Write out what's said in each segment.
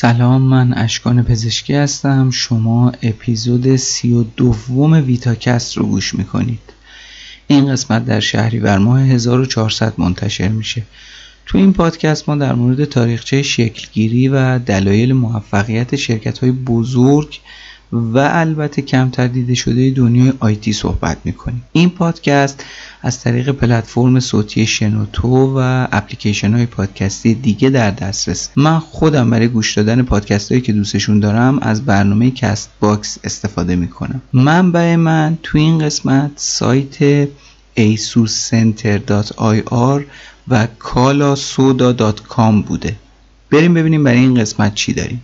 سلام من اشکان پزشکی هستم. شما اپیزود سی و دوم ویتاکست رو گوش می‌کنید. این قسمت در شهریور ماه 1400 منتشر میشه. تو این پادکست ما در مورد تاریخچه شکلگیری و دلایل موفقیت شرکت های بزرگ و البته کمتر دیده شده دنیای IT صحبت می‌کنیم. این پادکست از طریق پلتفرم صوتی شنوتو و اپلیکیشن های پادکستی دیگه در دسترس. من خودم برای گوش دادن پادکست هایی که دوستشون دارم از برنامه Castbox استفاده می‌کنم. منبع من تو این قسمت سایت asuscenter.ir و kalasoda.com بوده. بریم ببینیم برای این قسمت چی داریم.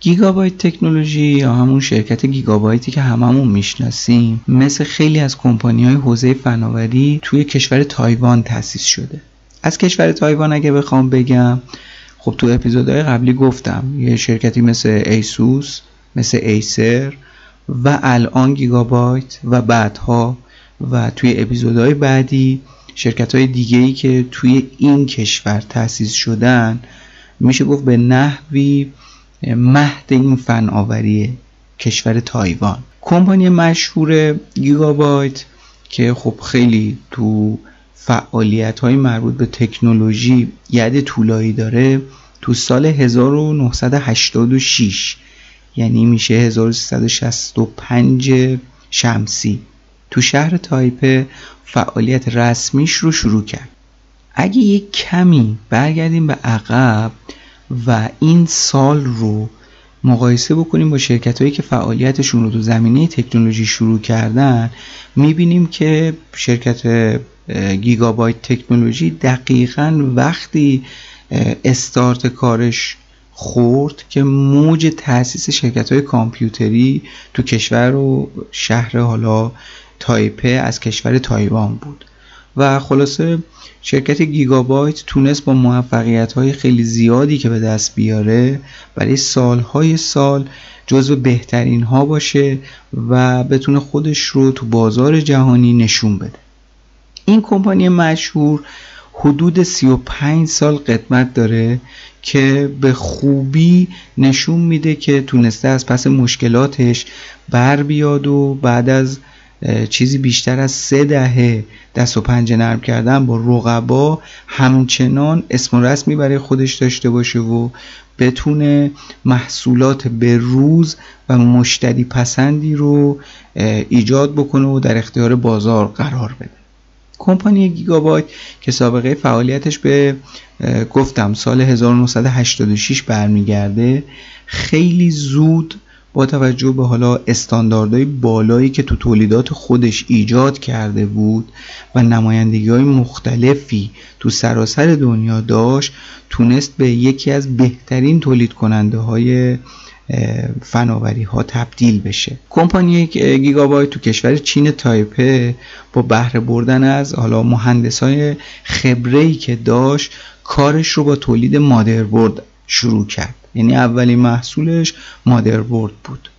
گیگابایت تکنولوژی یا همون شرکت گیگابایتی که هممون می‌شناسیم مثل خیلی از کمپانی های حوزه فناوری توی کشور تایوان تأسیس شده. از کشور تایوان اگه بخوام بگم خب تو اپیزودهای قبلی گفتم یه شرکتی مثل ایسوس مثل ایسر و الان گیگابایت و بعدها. و توی اپیزودهای بعدی شرکت های دیگه ای که توی این کشور تأسیس شدن میشه گفت به نحوی مهد این فناوری کشور تایوان. کمپانی مشهور گیگابایت که خب خیلی تو فعالیت های مربوط به تکنولوژی ید طولایی داره تو سال 1986 یعنی میشه 1365 شمسی تو شهر تایپه فعالیت رسمیش رو شروع کرد. اگه یک کمی برگردیم به عقب و این سال رو مقایسه بکنیم با شرکت هایی که فعالیتشون رو تو زمینه تکنولوژی شروع کردن می‌بینیم که شرکت گیگابایت تکنولوژی دقیقا وقتی استارت کارش خورد که موج تاسیس شرکت های کامپیوتری تو کشور و شهر حالا تایپه از کشور تایوان بود. و خلاصه شرکت گیگابایت تونست با موفقیت های خیلی زیادی که به دست بیاره برای سالهای سال جزو بهترین ها باشه و بتونه خودش رو تو بازار جهانی نشون بده. این کمپانی مشهور حدود 35 سال قدمت داره که به خوبی نشون میده که تونسته از پس مشکلاتش بر بیاد و بعد از چیزی بیشتر از سه دهه دست و پنجه نرم کردن با رقبا همچنان اسم و رسمی برای خودش داشته باشه و بتونه محصولات به روز و مشتری پسندی رو ایجاد بکنه و در اختیار بازار قرار بده. کمپانی گیگابایت که سابقه فعالیتش به گفتم سال 1986 برمیگرده خیلی زود با توجه به حالا استانداردهای بالایی که تو تولیدات خودش ایجاد کرده بود و نمایندگی های مختلفی تو سراسر دنیا داشت تونست به یکی از بهترین تولید کننده های فناوری ها تبدیل بشه. کمپانی گیگابایت تو کشور چین تایپه با بهره بردن از حالا مهندس های خبره که داشت کارش رو با تولید مادربرد شروع کرد. یعنی اولین محصولش مادربرد بود.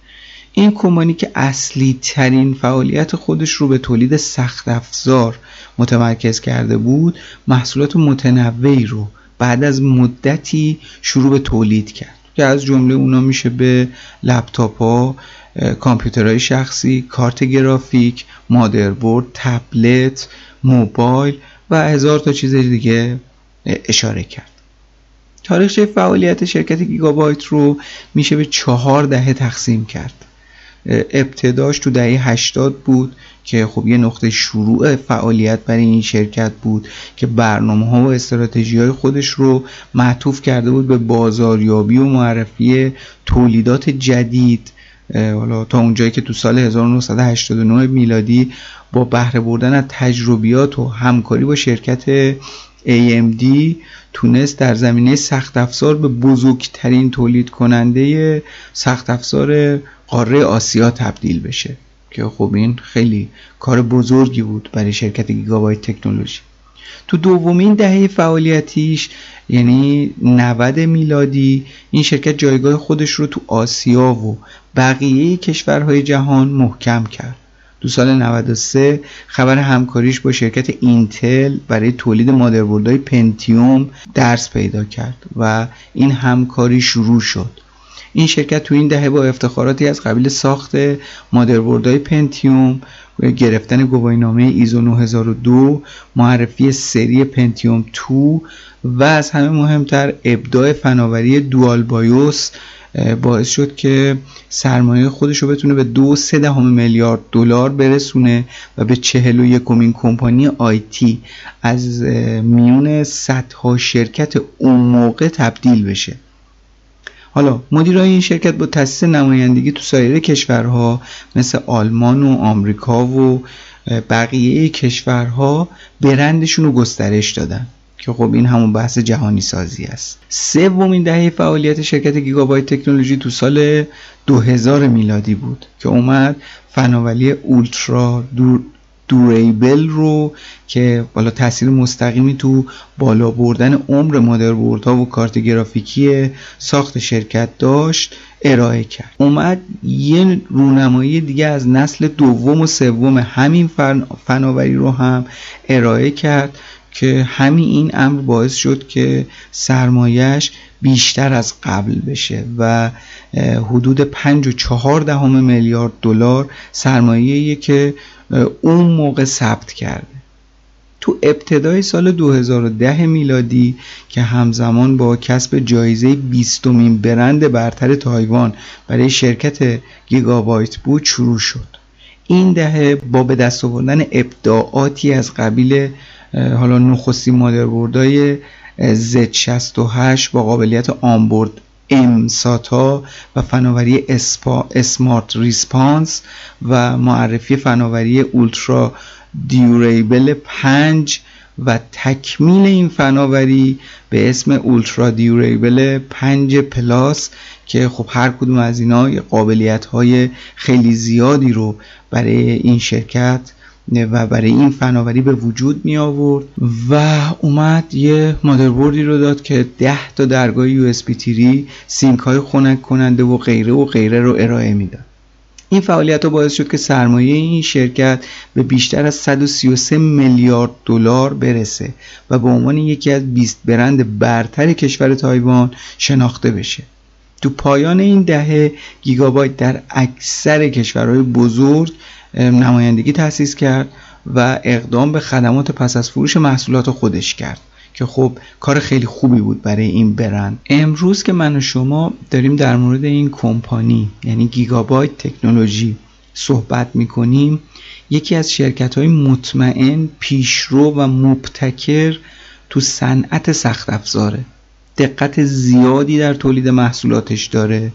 این کمپانی که اصلی ترین فعالیت خودش رو به تولید سخت افزار متمرکز کرده بود محصولات متنوعی رو بعد از مدتی شروع به تولید کرد. که از جمله اونا میشه به لپتاپ ها کامپیوترهای شخصی کارت گرافیک مادربرد تبلت موبایل و هزار تا چیز دیگه اشاره کرد. تاریخچه فعالیت شرکت گیگابایت رو میشه به چهار دهه تقسیم کرد. ابتداش تو دهه 80 بود که خب یه نقطه شروع فعالیت برای این شرکت بود که برنامه ها و استراتژی های خودش رو معطوف کرده بود به بازاریابی و معرفی تولیدات جدید. حالا تا اونجایی که تو سال 1989 میلادی با بهره بردن از تجربیات و همکاری با شرکت AMD تونست در زمینه سخت افزار به بزرگترین تولید کننده سخت افزار قاره آسیا تبدیل بشه. که خب این خیلی کار بزرگی بود برای شرکت گیگابایت تکنولوژی. تو دومین دهه فعالیتیش یعنی 90 میلادی این شرکت جایگاه خودش رو تو آسیا و بقیه کشورهای جهان محکم کرد. تو سال 93 خبر همکاریش با شرکت اینتل برای تولید مادربردهای پنتیوم درز پیدا کرد و این همکاری شروع شد. این شرکت تو این دهه با افتخاراتی از قبیل ساخت مادربردهای پنتیوم گرفتن گواهینامه ایزو 9002 معرفی سری پنتیوم 2 و از همه مهمتر ابداع فناوری Dual BIOS باعث شد که سرمایه خودش رو بتونه به دو سه دهم میلیارد دلار برسونه و به چهل و یکمین کمپانی آیتی از میون صدها شرکت اون موقع تبدیل بشه. حالا مدیرای این شرکت با تاسیس نمایندگی تو سایر کشورها مثل آلمان و آمریکا و بقیه کشورها برندشون رو گسترش دادن. که خب این همون بحث جهانی سازی است. سومین دهه فعالیت شرکت گیگابایت تکنولوژی تو سال 2000 میلادی بود که اومد فناوری اولترا دور دوریبل رو که بالا تاثیر مستقیمی تو بالا بردن عمر مادربردها و کارت گرافیکی ساخت شرکت داشت ارائه کرد. اومد یه رونمایی دیگه از نسل دوم و سوم همین فناوری رو هم ارائه کرد که همین این امر باعث شد که سرمایش بیشتر از قبل بشه و حدود 5 و 4 دهم میلیارد دلار سرمایه که اون موقع ثبت کرده. تو ابتدای سال 2010 میلادی که همزمان با کسب جایزه بیستمین برند برتر تایوان برای شرکت گیگابایت بود شروع شد. این دهه با به دست آوردن ابداعاتی از قبیل حالا نخستین مادربردهای Z68 با قابلیت onboard mSATA و فناوری اسپا Smart Response و معرفی فناوری Ultra Durable 5 و تکمیل این فناوری به اسم Ultra Durable 5 Plus که خب هر کدوم از اینا قابلیت های خیلی زیادی رو برای این شرکت و برای این فناوری به وجود می آورد و اومد یه مادربردی رو داد که 10 تا درگاه USB three sink های خنک کننده و غیره و غیره رو ارائه می‌داد این فعالیت ها باعث شد که سرمایه این شرکت به بیشتر از 133 میلیارد دلار برسه و به عنوان یکی از 20 برند برتر کشور تایوان شناخته بشه. تو پایان این دهه گیگابایت در اکثر کشورهای بزرگ نمایندگی تأسیس کرد و اقدام به خدمات پس از فروش محصولات خودش کرد که خب کار خیلی خوبی بود برای این برند. امروز که من و شما داریم در مورد این کمپانی یعنی گیگابایت تکنولوژی صحبت می‌کنیم یکی از شرکت های مطمئن پیشرو و مبتکر تو صنعت سخت افزاره دقت زیادی در تولید محصولاتش داره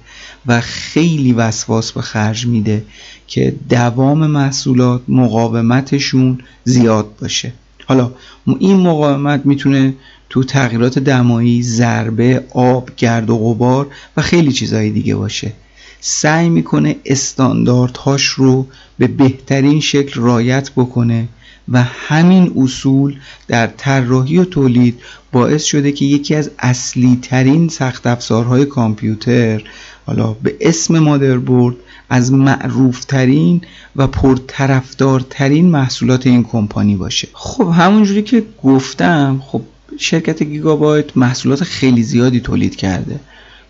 و خیلی وسواس به خرج میده که دوام محصولات مقاومتشون زیاد باشه. حالا این مقاومت می‌تونه تو تغییرات دمایی، ضربه، آب، گرد و غبار و خیلی چیزهای دیگه باشه. سعی می‌کنه استانداردهاش رو به بهترین شکل رایت بکنه و همین اصول در طراحی و تولید باعث شده که یکی از اصلی ترین سخت افزارهای کامپیوتر حالا به اسم مادربرد از معروفترین و پرطرفدارترین محصولات این کمپانی باشه. خب همونجوری که گفتم خب شرکت گیگابایت محصولات خیلی زیادی تولید کرده.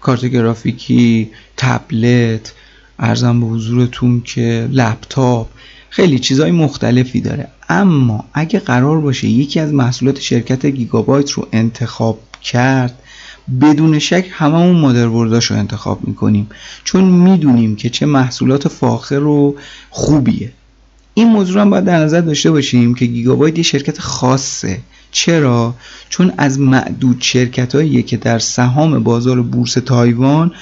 کارت گرافیکی تبلت ارزم به حضورتون که لپتاپ خیلی چیزهای مختلفی داره. اما اگه قرار باشه یکی از محصولات شرکت گیگابایت رو انتخاب کرد بدون شک هممون مادربرداش رو انتخاب می‌کنیم. چون می‌دونیم که چه محصولات فاخر و خوبیه. این موضوع هم باید در نظر داشته باشیم که گیگابایت یه شرکت خاصه. چرا؟ چون از معدود شرکت که در سهام بازار بورس تایوان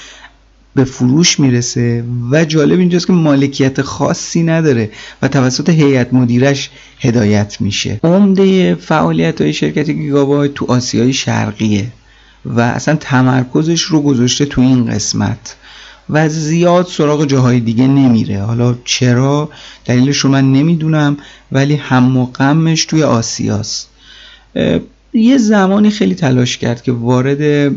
به فروش می‌رسه و جالب اینجاست که مالکیت خاصی نداره و توسط هیئت مدیرش هدایت میشه. عمده فعالیت های شرکت گیگابایت تو آسیای شرقیه و اصلا تمرکزش رو گذاشته تو این قسمت و زیاد سراغ جاهای دیگه نمیره. حالا چرا؟ دلیلش رو من نمی‌دونم ولی هم و غمش توی آسیاست. یه زمانی خیلی تلاش کرد که وارد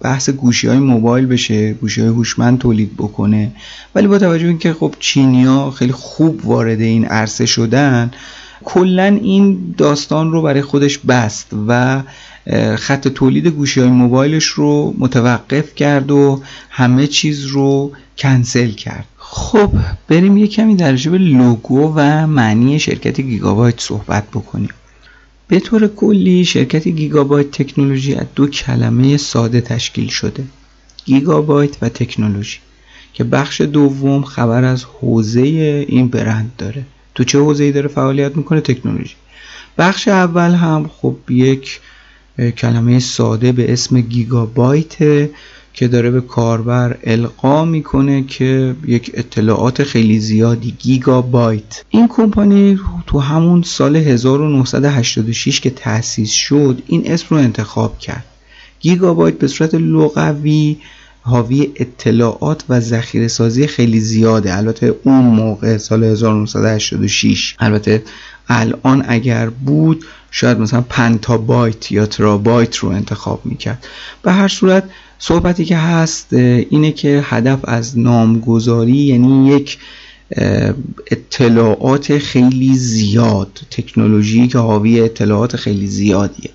بحث گوشی های موبایل بشه گوشی های هوشمند تولید بکنه. ولی با توجه اینکه خب چینیا خیلی خوب وارد این عرصه شدن کلا این داستان رو برای خودش بست و خط تولید گوشی های موبایلش رو متوقف کرد و همه چیز رو کنسل کرد. خب بریم یه کمی در به لوگو و معنی شرکت گیگابایت صحبت بکنیم. به طور کلی شرکت گیگابایت تکنولوژی از دو کلمه ساده تشکیل شده. گیگابایت و تکنولوژی که بخش دوم خبر از حوزه این برند داره. تو چه حوزه‌ای داره فعالیت می‌کنه؟ تکنولوژی. بخش اول هم خب یک کلمه ساده به اسم گیگابایت که داره به کاربر القا می‌کنه که یک اطلاعات خیلی زیادی گیگابایت. این کمپانی تو همون سال 1986 که تأسیس شد این اسم رو انتخاب کرد. گیگابایت به صورت لغوی حاوی اطلاعات و ذخیره سازی خیلی زیاده. البته اون موقع سال 1986 البته الان اگر بود شاید مثلا پنتابایت یا ترابایت رو انتخاب می‌کرد. به هر صورت صحبتی که هست اینه که هدف از نامگذاری یعنی یک اطلاعات خیلی زیاد تکنولوژی که حاوی اطلاعات خیلی زیادیه.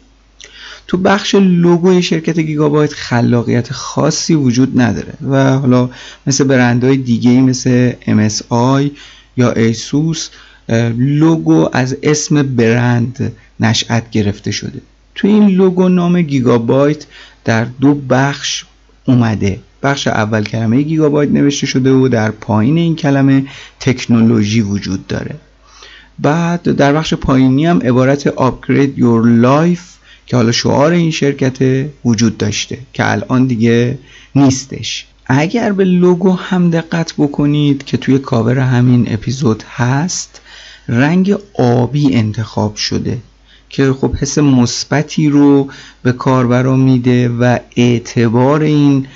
تو بخش لوگوی شرکت گیگابایت خلاقیت خاصی وجود نداره و حالا مثل برندهای دیگه مثل MSI یا ایسوس لوگو از اسم برند نشأت گرفته شده. تو این لوگو نام گیگابایت در دو بخش اومده. بخش اول کلمه گیگابایت نوشته شده و در پایین این کلمه تکنولوژی وجود داره. بعد در بخش پایینی هم عبارت upgrade your life که حالا شعار این شرکت وجود داشته که الان دیگه نیستش. اگر به لوگو هم دقت بکنید که توی کاور همین اپیزود هست رنگ آبی انتخاب شده. که خب حس مثبتی رو به کاربرا میده و اعتبار این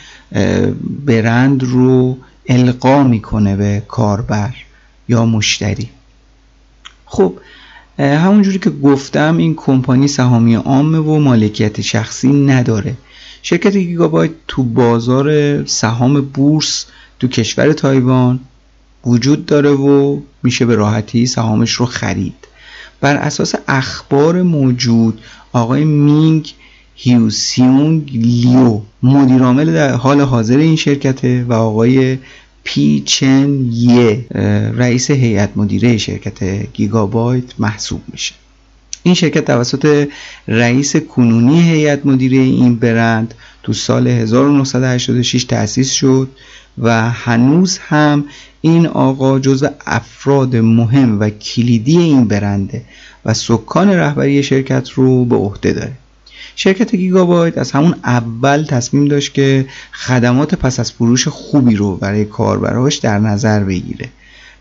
برند رو القا می‌کنه به کاربر یا مشتری. خب همونجوری که گفتم این کمپانی سهامی عامه و مالکیت شخصی نداره. شرکت گیگابایت تو بازار سهام بورس تو کشور تایوان وجود داره و میشه به راحتی سهامش رو خرید. بر اساس اخبار موجود آقای مینگ هیوسیونگ لیو مدیرعامل در حال حاضر این شرکته و آقای پی چن یه رئیس هیئت مدیره شرکت گیگابایت محسوب میشه. این شرکت توسط رئیس کنونی هیئت مدیره این برند تو سال 1986 تأسیس شد و هنوز هم این آقا جزو افراد مهم و کلیدی این برنده و سکان رهبری شرکت رو به عهده داره. شرکت گیگابایت از همون اول تصمیم داشت که خدمات پس از فروش خوبی رو برای کاربراش در نظر بگیره.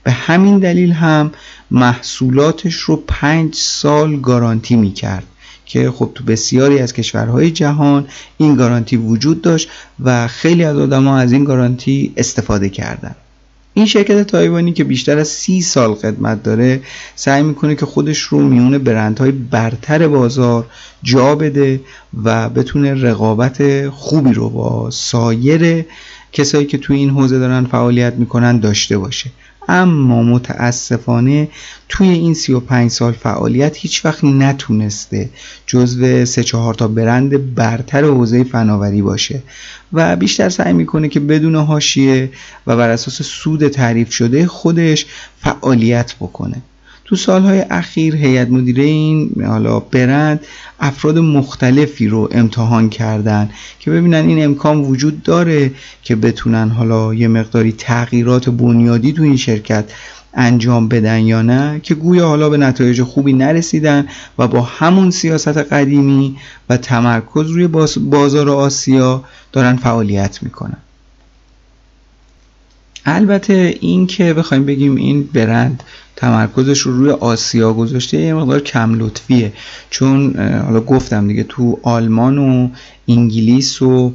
به همین دلیل هم محصولاتش رو پنج سال گارانتی می کرد که خب تو بسیاری از کشورهای جهان این گارانتی وجود داشت و خیلی از آدما از این گارانتی استفاده کردن. این شرکت تایوانی که بیشتر از سی سال خدمت داره سعی می‌کنه که خودش رو میون برندهای برتر بازار جا بده و بتونه رقابت خوبی رو با سایر کسایی که توی این حوزه دارن فعالیت می‌کنن داشته باشه. اما متاسفانه توی این 35 سال فعالیت هیچ وقت نتونسته جزو سه چهار تا برند برتر حوزه فناوری باشه. و بیشتر سعی می‌کنه که بدون حاشیه و بر اساس سود تعریف شده خودش فعالیت بکنه. تو سالهای اخیر هیئت مدیره این حالا برند افراد مختلفی رو امتحان کردن که ببینن این امکان وجود داره که بتونن حالا یه مقداری تغییرات بنیادی تو این شرکت انجام بدن یا نه که گویا حالا به نتایج خوبی نرسیدن و با همون سیاست قدیمی و تمرکز روی بازار آسیا دارن فعالیت می‌کنن. البته این که بخوایم بگیم این برند تمرکزش رو روی آسیا گذاشته یه مقدار کم لطفیه. چون حالا گفتم دیگه تو آلمان و انگلیس و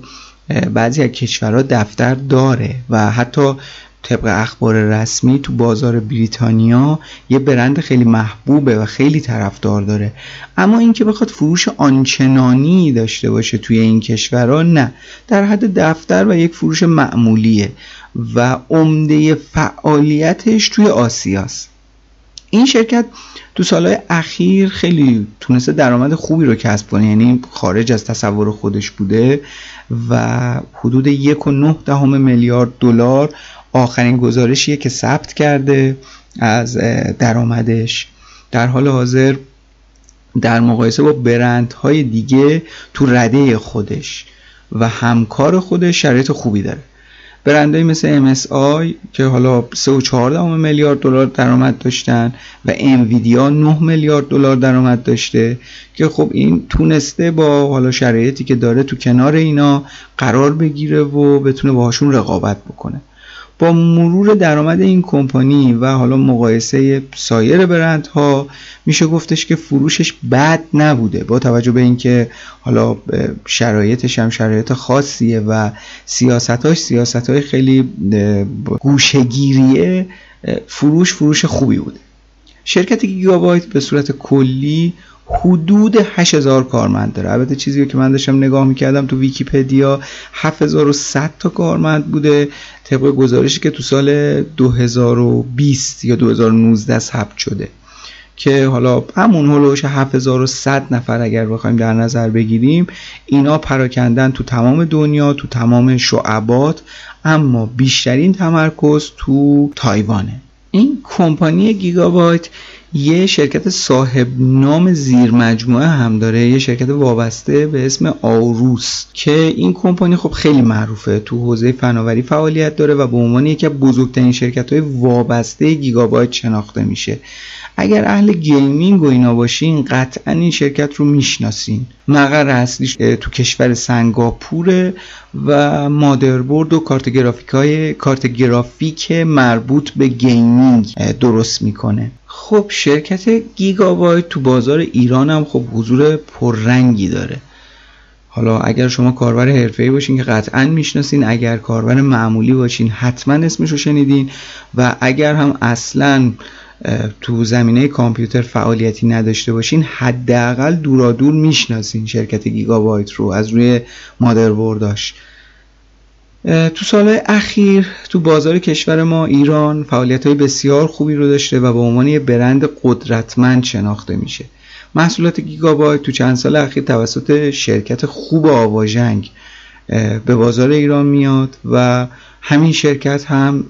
بعضی از کشورها دفتر داره و حتی طبق اخبار رسمی تو بازار بریتانیا یه برند خیلی محبوبه و خیلی طرفدار داره. اما اینکه بخواد فروش آنچنانی داشته باشه توی این کشورها نه. در حد دفتر و یک فروش معمولیه. و عمده فعالیتش توی آسیاست. این شرکت تو سالهای اخیر خیلی تونسته درآمد خوبی رو کسب کنه یعنی خارج از تصور خودش بوده و حدود یک و نه دهم میلیارد دلار آخرین گزارشیه که ثبت کرده از درآمدش. در حال حاضر در مقایسه با برندهای دیگه تو رده خودش و همکار خودش شرایط خوبی داره. برندهایی مثل MSI که حالا 3.4 میلیارد دلار درآمد داشتن و انویدیا 9 میلیارد دلار درآمد داشته که خب این تونسته با حالا شرایطی که داره تو کنار اینا قرار بگیره و بتونه باهاشون رقابت بکنه. با مرور درآمد این کمپانی و حالا مقایسه سایر برندها میشه گفتش که فروشش بد نبوده. با توجه به اینکه حالا شرایطش هم شرایط خاصیه و سیاستاش سیاست های خیلی گوشگیریه فروش فروش خوبی بوده. شرکت گیگابایت به صورت کلی حدود 8000 کارمند داره. البته چیزی که من داشتم نگاه می‌کردم تو ویکیپدیا 7100 تا کارمند بوده. طبق گزارشی که تو سال 2020 یا 2019 ثبت شده. که حالا همون هلوش 7100 نفر اگر بخوایم در نظر بگیریم اینا پراکندن تو تمام دنیا تو تمام شعبات اما بیشترین تمرکز تو تایوانه. این کمپانی گیگابایت یه شرکت صاحب نام زیر مجموعه هم داره. یه شرکت وابسته به اسم آوروس که این کمپانی خب خیلی معروفه. تو حوزه فناوری فعالیت داره و به عنوان یکی از بزرگترین شرکت های وابسته گیگابایت شناخته میشه. اگر اهل gaming و اینا باشین قطعا این شرکت رو می‌شناسین. مقر اصلیش تو کشور سنگاپوره و مادربرد و کارت گرافیک های کارت گرافیک مربوط به gaming درست می‌کنه. خب شرکت گیگابایت تو بازار ایران هم خب حضور پررنگی داره. حالا اگر شما کاربر حرفه‌ای باشین که قطعا می‌شناسین اگر کاربر معمولی باشین حتما اسمش رو شنیدین و اگر هم اصلا تو زمینه کامپیوتر فعالیتی نداشته باشین حداقل دورادور می‌شناسین شرکت گیگابایت رو از روی مادربرداش تو سالهای اخیر تو بازار کشور ما ایران فعالیت های بسیار خوبی رو داشته و به عنوان یه برند قدرتمند شناخته میشه. محصولات گیگابایت تو چند سال اخیر توسط شرکت خوب آواژنگ به بازار ایران میاد و همین شرکت هم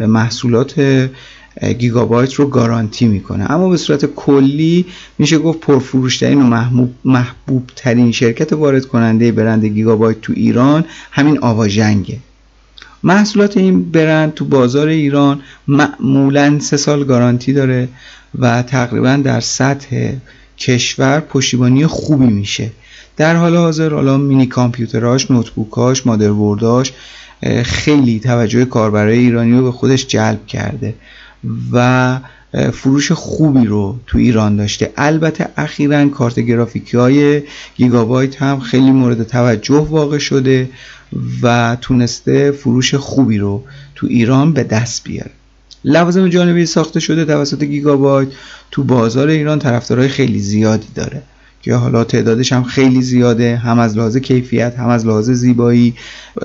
محصولات گیگابایت رو گارانتی می‌کنه. اما به صورت کلی میشه گفت پرفروشترین و محبوب, محبوب ترین شرکت وارد کننده برند گیگابایت تو ایران همین آواژنگه محصولات این برند تو بازار ایران معمولا سه سال گارانتی داره و تقریبا در سطح کشور پشتیبانی خوبی میشه. در حال حاضر حالا مینی کامپیوتراش نوتبوکاش مادربرداش خیلی توجه کاربرای ایرانی رو به خودش جلب کرده. و فروش خوبی رو تو ایران داشته. البته اخیرا کارت گرافیکی های گیگابایت هم خیلی مورد توجه واقع شده و تونسته فروش خوبی رو تو ایران به دست بیاره. لوازم جانبی ساخته شده توسط گیگابایت تو بازار ایران طرفدارای خیلی زیادی داره که حالا تعدادش هم خیلی زیاده هم از لحاظ کیفیت هم از لحاظ زیبایی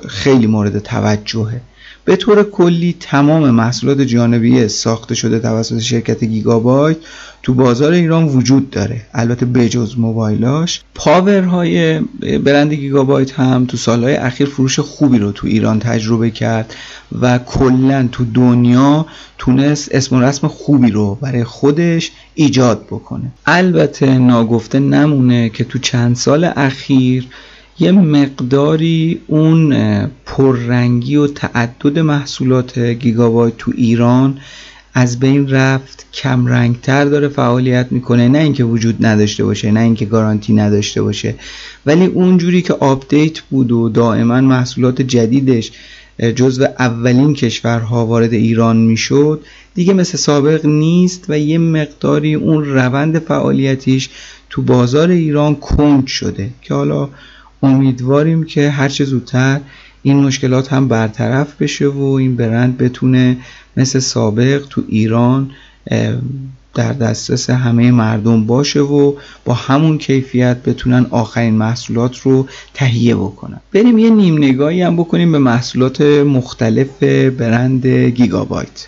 خیلی مورد توجهه. به طور کلی تمام محصولات جانبی ساخته شده توسط شرکت گیگابایت تو بازار ایران وجود داره. البته بجز موبایلاش. پاورهای برند گیگابایت هم تو سالهای اخیر فروش خوبی رو تو ایران تجربه کرد و کلا تو دنیا تونست اسم و رسم خوبی رو برای خودش ایجاد بکنه. البته ناگفته نمونه که تو چند سال اخیر یه مقداری اون پررنگی و تعدد محصولات گیگابایت تو ایران از بین رفت کم رنگتر داره فعالیت می‌کنه. نه اینکه وجود نداشته باشه نه اینکه گارانتی نداشته باشه ولی اونجوری که آپدیت بود و دائما محصولات جدیدش جزو اولین کشورها وارد ایران می‌شد دیگه مثل سابق نیست و یه مقداری اون روند فعالیتیش تو بازار ایران کند شده که حالا امیدواریم که هرچه زودتر این مشکلات هم برطرف بشه و این برند بتونه مثل سابق تو ایران در دسترس همه مردم باشه و با همون کیفیت بتونن آخرین محصولات رو تهیه بکنن. بریم یه نیم نگاهی هم بکنیم به محصولات مختلف برند گیگابایت.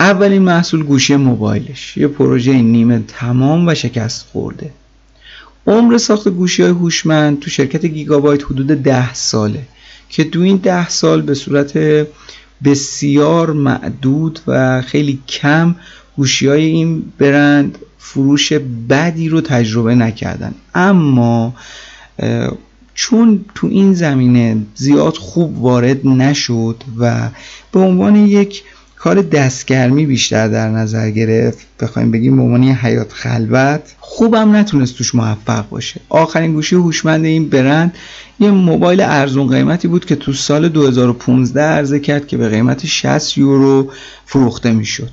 اولین محصول گوشی موبایلش. یه پروژه نیمه تمام و شکست خورده. عمر ساخت گوشی های هوشمند تو شرکت گیگابایت حدود ده ساله که دو این ده سال به صورت بسیار معدود و خیلی کم گوشی های این برند فروش بدی رو تجربه نکردن. اما چون تو این زمینه زیاد خوب وارد نشد و به عنوان یک کار دستگرمی بیشتر در نظر گرفت. بخوایم بگیم به عنوان حیات خلوت خوبم نتونست توش موفق باشه. آخرین گوشی هوشمند این برند یه موبایل ارزون قیمتی بود که تو سال 2015 عرضه کرد که به قیمت 60 یورو فروخته می‌شد.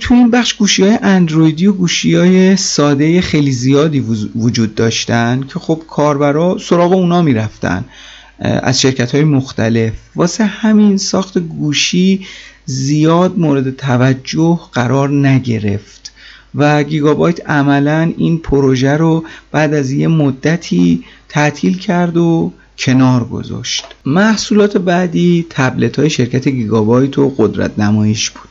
تو این بخش گوشی های اندرویدی و گوشی های ساده خیلی زیادی وجود داشتن که خب کاربرا سراغ اونا می‌رفتن. از شرکت های مختلف. واسه همین ساخت گوشی زیاد مورد توجه قرار نگرفت و گیگابایت عملا این پروژه رو بعد از یه مدتی تعطیل کرد و کنار گذاشت. محصولات بعدی تبلت های شرکت گیگابایت و قدرت نمایش بود.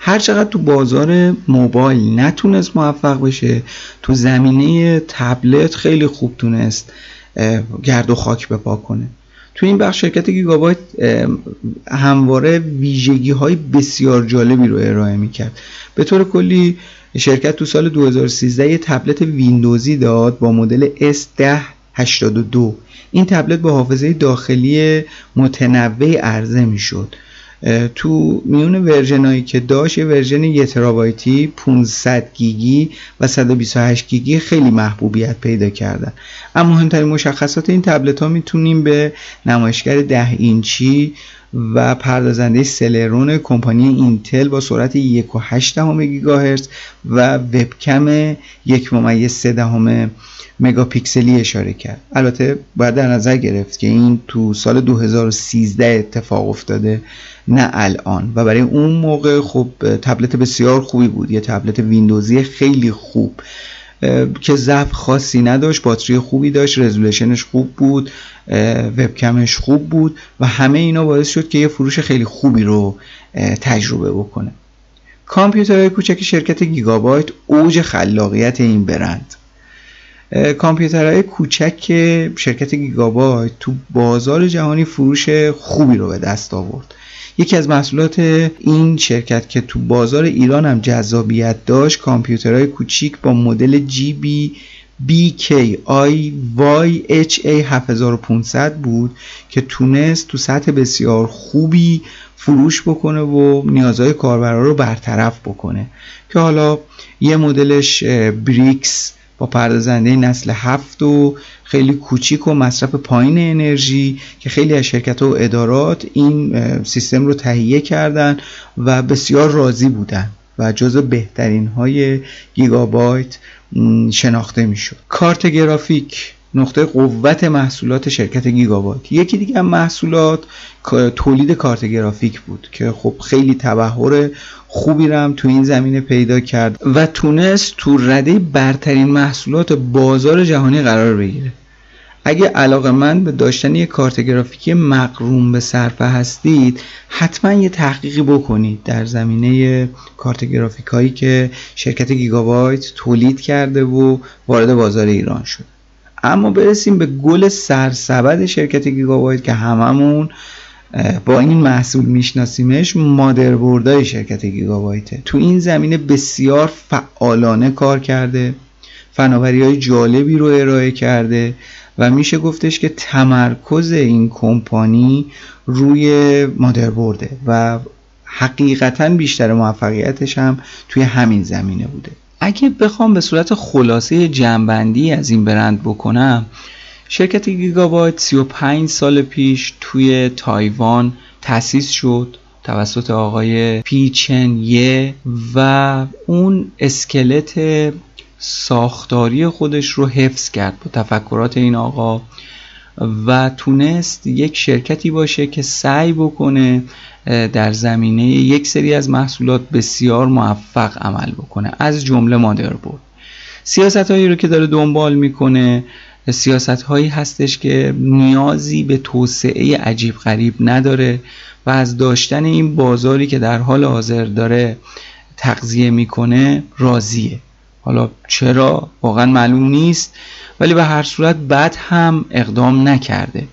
هر چقدر تو بازار موبایل نتونست موفق بشه تو زمینه تبلت خیلی خوب تونست گرد و خاک بپا کنه. تو این بخش شرکت گیگابایت همواره ویژگی های بسیار جالبی رو ارائه می‌کرد. به طور کلی شرکت تو سال 2013 یه تبلت ویندوزی داد با مدل S1082 این تبلت با حافظه داخلی متنوع عرضه می‌شد. تو میون version ایی که داشت یه version یه ترابایتی 500 گیگی و 128 گیگی خیلی محبوبیت پیدا کردن. اما مهمترین مشخصات این تبلت ها می‌تونیم به نمایشگر 10 اینچی و پردازنده سلرون کمپانی اینتل با سرعت 1.8 گیگاهرتز و وبکم 1 ممیز 3 مگاپیکسلی اشاره کرد. البته باید در نظر گرفت که این تو سال 2013 اتفاق افتاده نه الان. و برای اون موقع خب تبلت بسیار خوبی بود. یه تبلت ویندوزی خیلی خوب که ضعف خاصی نداشت. باتری خوبی داشت رزولوشنش خوب بود وبکمش خوب بود و همه اینا باعث شد که یه فروش خیلی خوبی رو تجربه بکنه. کامپیوترهای کوچک شرکت گیگابایت اوج خلاقیت این برند. کامپیوترهای کوچک شرکت گیگابایت تو بازار جهانی فروش خوبی رو به دست آورد. یکی از محصولات این شرکت که تو بازار ایران هم جذابیت داشت کامپیوترهای کوچیک با مدل جی بی BKI YHA 7500 بود که تونست تو سطح بسیار خوبی فروش بکنه و نیازهای کاربرا رو برطرف بکنه. که حالا یه مدلش بریکس با پردازنده نسل هفت و خیلی کوچیک و مصرف پایین انرژی که خیلی از شرکت و ادارات این سیستم رو تهیه کردن و بسیار راضی بودن و جز بهترین های گیگابایت شناخته می‌شد. کارت گرافیک. نقطه قوت محصولات شرکت گیگابایت یکی دیگه محصولات تولید کارت گرافیک بود که خب خیلی تبهر خوبی رو هم تو این زمینه پیدا کرد و تونست تو رده برترین محصولات بازار جهانی قرار بگیره. اگه علاقه من به داشتن یک کارت گرافیکی مقروم به صرفه هستید حتما یه تحقیقی بکنید در زمینه کارت گرافیک هایی که شرکت گیگابایت تولید کرده و وارد بازار ایران شد. اما برسیم به گل سرسبد شرکت گیگابایت که هممون با این محصول میشناسیمش مادربردهای شرکت گیگابایته تو این زمینه بسیار فعالانه کار کرده فناوری های جالبی رو ارائه کرده و میشه گفتش که تمرکز این کمپانی روی مادربرده و حقیقتا بیشتر موفقیتش هم توی همین زمینه بوده. اگه بخوام به صورت خلاصه جنبندی از این برند بکنم شرکت گیگابایت 35 سال پیش توی تایوان تأسیس شد توسط آقای پیچن یه و اون اسکلت ساختاری خودش رو حفظ کرد با تفکرات این آقا و تونست یک شرکتی باشه که سعی بکنه در زمینه یک سری از محصولات بسیار موفق عمل بکنه. از جمله مادربرد. سیاست هایی رو که داره دنبال می‌کنه سیاست هایی هستش که نیازی به توسعه عجیب غریب نداره و از داشتن این بازاری که در حال حاضر داره تغذیه می‌کنه راضیه. حالا چرا؟ واقعا معلوم نیست. ولی به هر صورت بعد هم اقدام نکرده.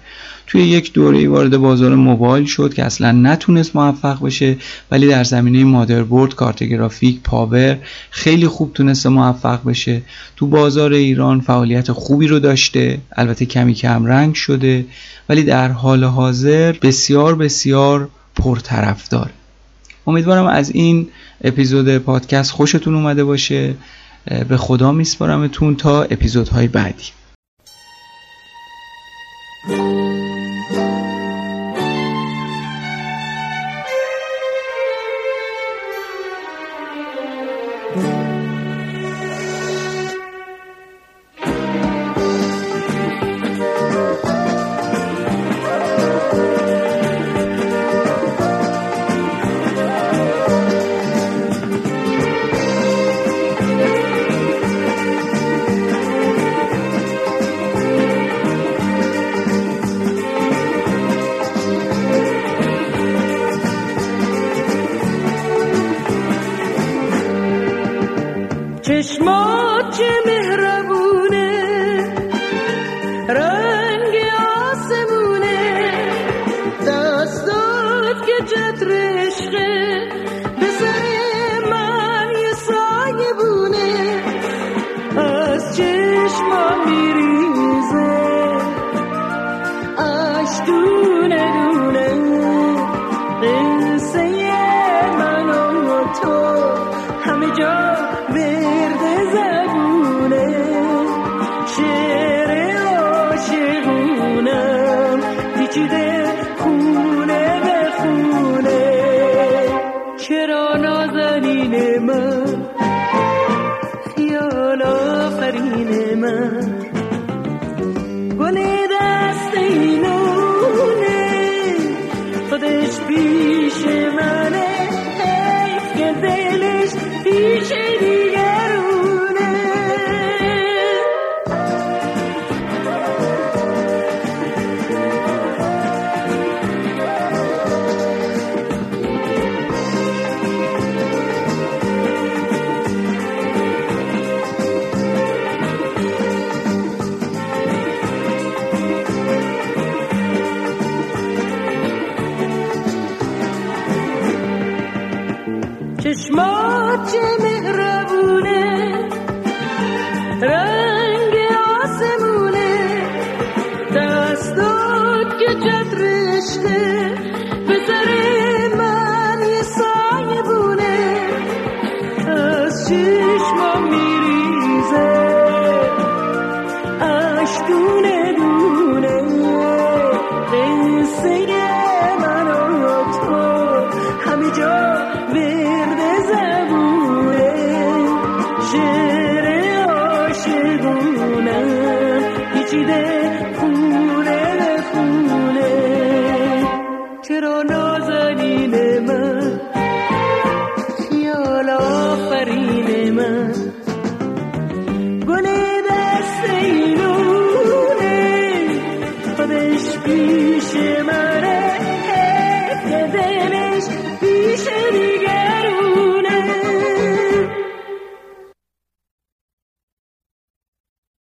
توی یک دوره وارد بازار موبایل شد که اصلا نتونست موفق بشه ولی در زمینه مادربرد کارت گرافیک پاور خیلی خوب تونسته موفق بشه. تو بازار ایران فعالیت خوبی رو داشته البته کمی کم رنگ شده ولی در حال حاضر بسیار بسیار پرطرفدار. امیدوارم از این اپیزود پادکست خوشتون اومده باشه. به خدا میسپارمتون تا اپیزودهای بعدی. پیش من